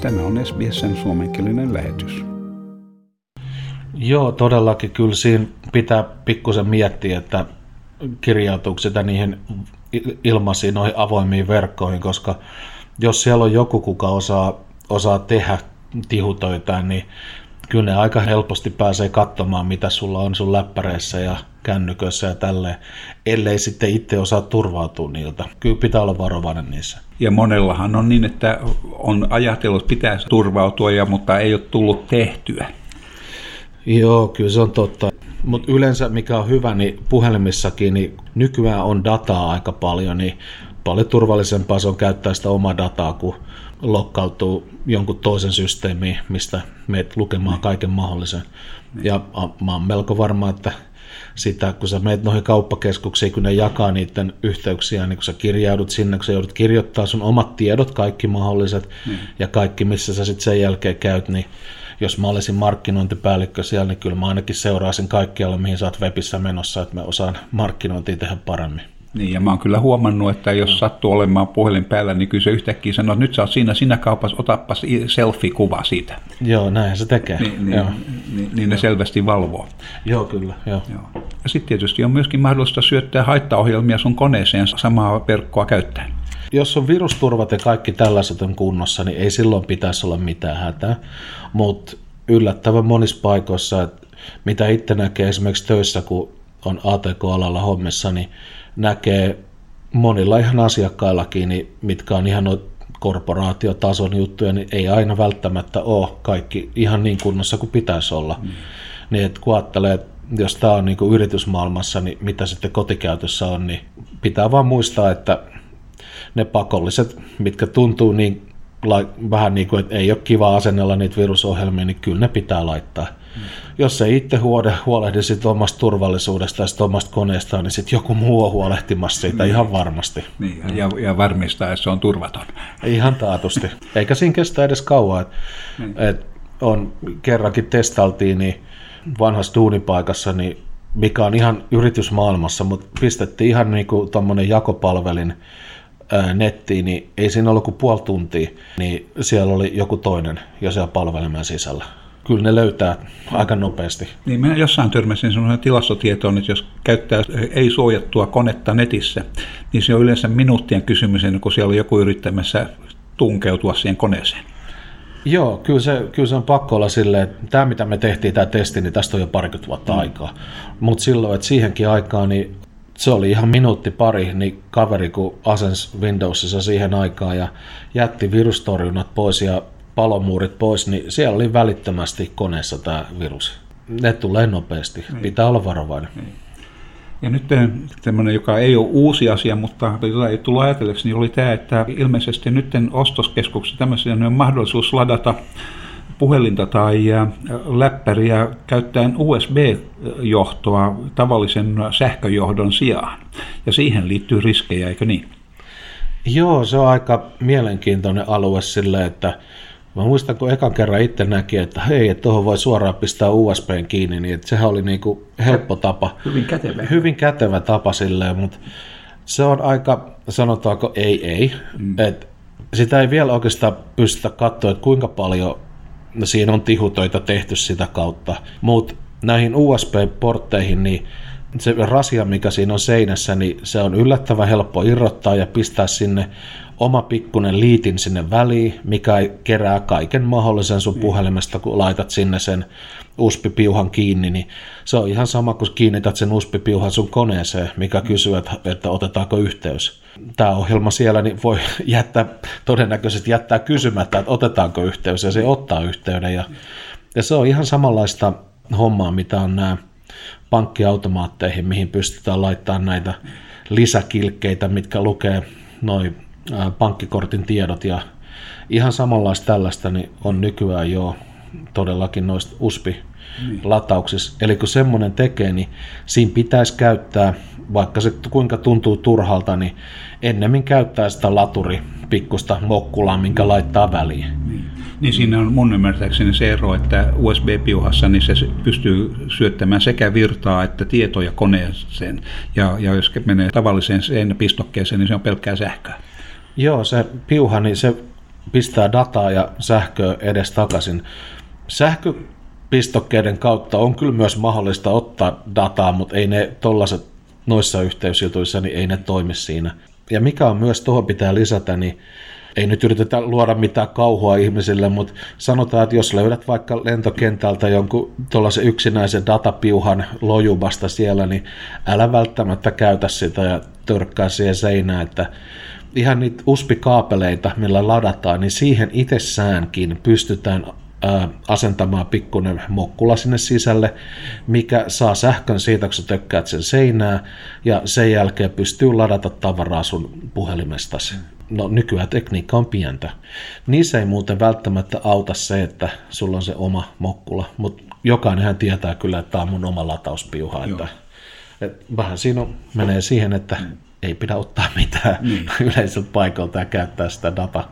Tämä on SBSn suomenkielinen lähetys. Joo, todellakin kyllä siinä pitää pikkusen miettiä, että kirjautuuko sitä niihin ilmaisiin noihin avoimiin verkkoihin, koska jos siellä on joku, kuka osaa, osaa tehdä tihutöitä, niin kyllä ne aika helposti pääsee katsomaan, mitä sulla on sun läppäreissä ja kännyköissä ja tälleen, ellei sitten itse osaa turvautua niiltä. Kyllä pitää olla varovainen niissä. Ja monellahan on niin, että on ajatellut, että pitäisi turvautua, ja, mutta ei ole tullut tehtyä. Joo, kyllä se on totta. Mutta yleensä mikä on hyvä, niin puhelimissakin niin nykyään on dataa aika paljon, niin paljon turvallisempaa se on käyttää sitä omaa dataa, kun lokkautuu jonkun toisen systeemiin, mistä meet lukemaan kaiken mahdollisen. Ja mä oon melko varma, että sitä, kun sä meet noihin kauppakeskuksiin, kun ne jakaa niiden yhteyksiä, niin kun sä kirjaudut sinne, kun sä joudut kirjoittaa sun omat tiedot, kaikki mahdolliset, mm. ja kaikki, missä sä sitten sen jälkeen käyt, niin jos mä olisin markkinointipäällikkö siellä, niin kyllä mä ainakin seuraisin kaikkialle, mihin sä oot webissä menossa, että me osaan markkinointia tehdä paremmin. Niin, ja mä oon kyllä huomannut, että jos sattuu olemaan puhelin päällä, niin kyllä se yhtäkkiä sanoo, että nyt sä oot siinä, siinä kaupassa, otapas selfie-kuva siitä. Joo, näin se tekee. Niin, niin, joo. niin, niin ne selvästi valvoo. Joo, kyllä. Joo. Joo. Ja sitten tietysti on myöskin mahdollista syöttää haittaohjelmia sun koneeseen samaa verkkoa käyttäen. Jos on virusturvat ja kaikki tällaiset on kunnossa, niin ei silloin pitäisi olla mitään hätää. Mutta yllättävän monissa paikoissa, että mitä itse näkee esimerkiksi töissä, kun on ATK-alalla hommissa, niin näkee monilla ihan asiakkaillakin, niin mitkä on ihan korporaatiotason juttuja, niin ei aina välttämättä ole kaikki ihan niin kunnossa kuin pitäisi olla. Mm. Niin että kun ajattelee, että jos tämä on niin yritysmaailmassa, niin mitä sitten kotikäytössä on, niin pitää vaan muistaa, että ne pakolliset, mitkä tuntuu niin vähän niin kuin, että ei ole kiva asennella niitä virusohjelmia, niin kyllä ne pitää laittaa. Mm. Jos ei itse huolehdi, huolehdi sit omasta turvallisuudesta ja sit omasta koneestaan, niin sitten joku muu on huolehtimassa siitä niin. ihan varmasti. Niin, ja, ja varmistaa, että se on turvaton. Ihan taatusti. Eikä siinä kestä edes kauan. Et, niin. et on kerrankin testaltiin niin vanhassa duunipaikassa, niin mikä on ihan yritysmaailmassa, mutta pistettiin ihan niin kuin jakopalvelin nettiin, niin ei siinä ollut kuin puoli tuntia, niin siellä oli joku toinen jo siellä palvelimen sisällä. Kyllä ne löytää aika nopeasti. Niin minä jossain törmäsin sellainen tilastotietoon, että jos käyttää ei-suojattua konetta netissä, niin se on yleensä minuuttien kysymys, kun siellä on joku yrittämässä tunkeutua siihen koneeseen. Joo, kyllä se, kyllä se on pakko olla silleen, että tämä mitä me tehtiin, tämä testi, niin tästä on jo parikymmentä vuotta mm. aikaa. Mutta silloin, että siihenkin aikaan, niin se oli ihan minuutti pari, niin kaveri kun asens Windowsissa siihen aikaan ja jätti virustorjunnat pois ja palomuurit pois, niin siellä oli välittömästi koneessa tämä virus. Ne tulee nopeasti, niin. pitää olla varovainen. Niin. Ja nyt tämmöinen, joka ei ole uusi asia, mutta jota ei tullut ajatelleeksi, niin oli tämä, että ilmeisesti nyt ostoskeskuksessa tämmöisen on mahdollisuus ladata puhelinta tai läppäriä käyttäen USB-johtoa tavallisen sähköjohdon sijaan. Ja siihen liittyy riskejä, eikö niin? Joo, se on aika mielenkiintoinen alue sille, että Mä muistan, kun ekan kerran itse näki, että hei, että tuohon voi suoraan pistää USBn kiinni, niin että sehän oli niin kuin helppo tapa. Hyvin kätevä. Hyvin kätevä tapa silleen, mutta se on aika, sanotaanko ei ei, mm. että sitä ei vielä oikeastaan pystytä katsoa, että kuinka paljon siinä on tihutöitä tehty sitä kautta. Mutta näihin USB-portteihin, niin se rasia, mikä siinä on seinässä, niin se on yllättävän helppo irrottaa ja pistää sinne oma pikkunen liitin sinne väliin, mikä kerää kaiken mahdollisen sun niin. puhelimesta, kun laitat sinne sen USB-piuhan kiinni, niin se on ihan sama, kun kiinnität sen USB-piuhan sun koneeseen, mikä mm. kysyy, että, että otetaanko yhteys. Tämä ohjelma siellä niin voi jättää, todennäköisesti jättää kysymättä, että otetaanko yhteys, ja se ottaa yhteyden. Ja, ja se on ihan samanlaista hommaa, mitä on nämä pankkiautomaatteihin, mihin pystytään laittamaan näitä lisäkilkkeitä, mitkä lukee noin pankkikortin tiedot ja ihan samanlaista tällaista niin on nykyään jo todellakin noista USB latauksissa. Eli kun semmoinen tekee, niin siinä pitäisi käyttää, vaikka se kuinka tuntuu turhalta, niin ennemmin käyttää sitä laturi pikkusta mokkulaa, minkä laittaa väliin. Niin. niin siinä on mun ymmärtääkseni se ero, että USB-piuhassa niin se pystyy syöttämään sekä virtaa että tietoja koneeseen. Ja, ja jos menee tavalliseen pistokkeeseen, niin se on pelkkää sähköä. Joo, se piuha, niin se pistää dataa ja sähköä edes takaisin. Sähköpistokkeiden kautta on kyllä myös mahdollista ottaa dataa, mutta ei ne tollaset noissa yhteysjutuissa, niin ei ne toimi siinä. Ja mikä on myös tuohon pitää lisätä, niin ei nyt yritetä luoda mitään kauhua ihmisille, mutta sanotaan, että jos löydät vaikka lentokentältä jonkun tuollaisen yksinäisen datapiuhan lojubasta siellä, niin älä välttämättä käytä sitä ja törkkää siihen seinään, että ihan niitä USB-kaapeleita, millä ladataan, niin siihen itsessäänkin pystytään asentamaan pikkuinen mokkula sinne sisälle, mikä saa sähkön siitä, kun sä tökkäät sen seinää, ja sen jälkeen pystyy ladata tavaraa sun puhelimestasi. No nykyään tekniikka on pientä. Niissä ei muuten välttämättä auta se, että sulla on se oma mokkula, mutta jokainenhan tietää kyllä, että tämä on mun oma latauspiuha. Että, että vähän siinä on, menee siihen, että mm. Ei pidä ottaa mitään mm. yleiseltä paikalta ja käyttää sitä data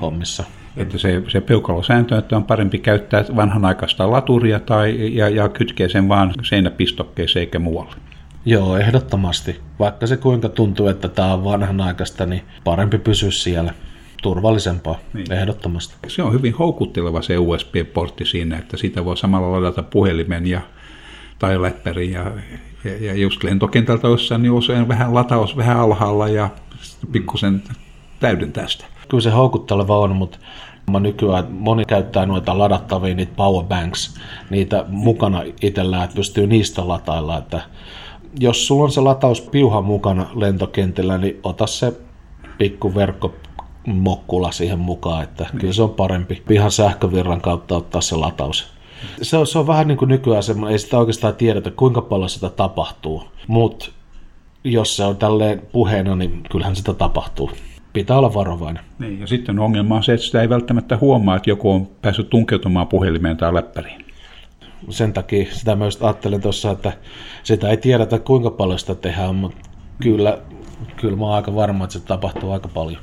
hommissa. Mm että se, se peukalosääntö, että on parempi käyttää vanhanaikaista laturia tai, ja, ja kytkeä sen vaan seinäpistokkeeseen eikä muualle. Joo, ehdottomasti. Vaikka se kuinka tuntuu, että tämä on vanhanaikaista, niin parempi pysyä siellä. Turvallisempaa, niin. ehdottomasti. Se on hyvin houkutteleva se USB-portti siinä, että sitä voi samalla ladata puhelimen ja, tai läppärin ja, ja, ja just lentokentältä jossain, niin usein vähän lataus vähän alhaalla ja pikkusen täydentää sitä. Kyllä se houkutteleva on, mutta Mä nykyään moni käyttää noita ladattavia, niitä powerbanks, niitä mukana itsellään, että pystyy niistä latailla. Että jos sulla on se latauspiuha mukana lentokentällä, niin ota se pikku verkko mokkula siihen mukaan, että kyllä se on parempi ihan sähkövirran kautta ottaa se lataus. Se on, se on vähän niin kuin nykyään semmoinen, ei sitä oikeastaan tiedetä kuinka paljon sitä tapahtuu, mutta jos se on tälleen puheena, niin kyllähän sitä tapahtuu pitää olla varovainen. Niin, ja sitten ongelma on se, että sitä ei välttämättä huomaa, että joku on päässyt tunkeutumaan puhelimeen tai läppäriin. Sen takia sitä myös ajattelen tuossa, että sitä ei tiedetä kuinka paljon sitä tehdään, mutta kyllä, kyllä mä oon aika varma, että se tapahtuu aika paljon.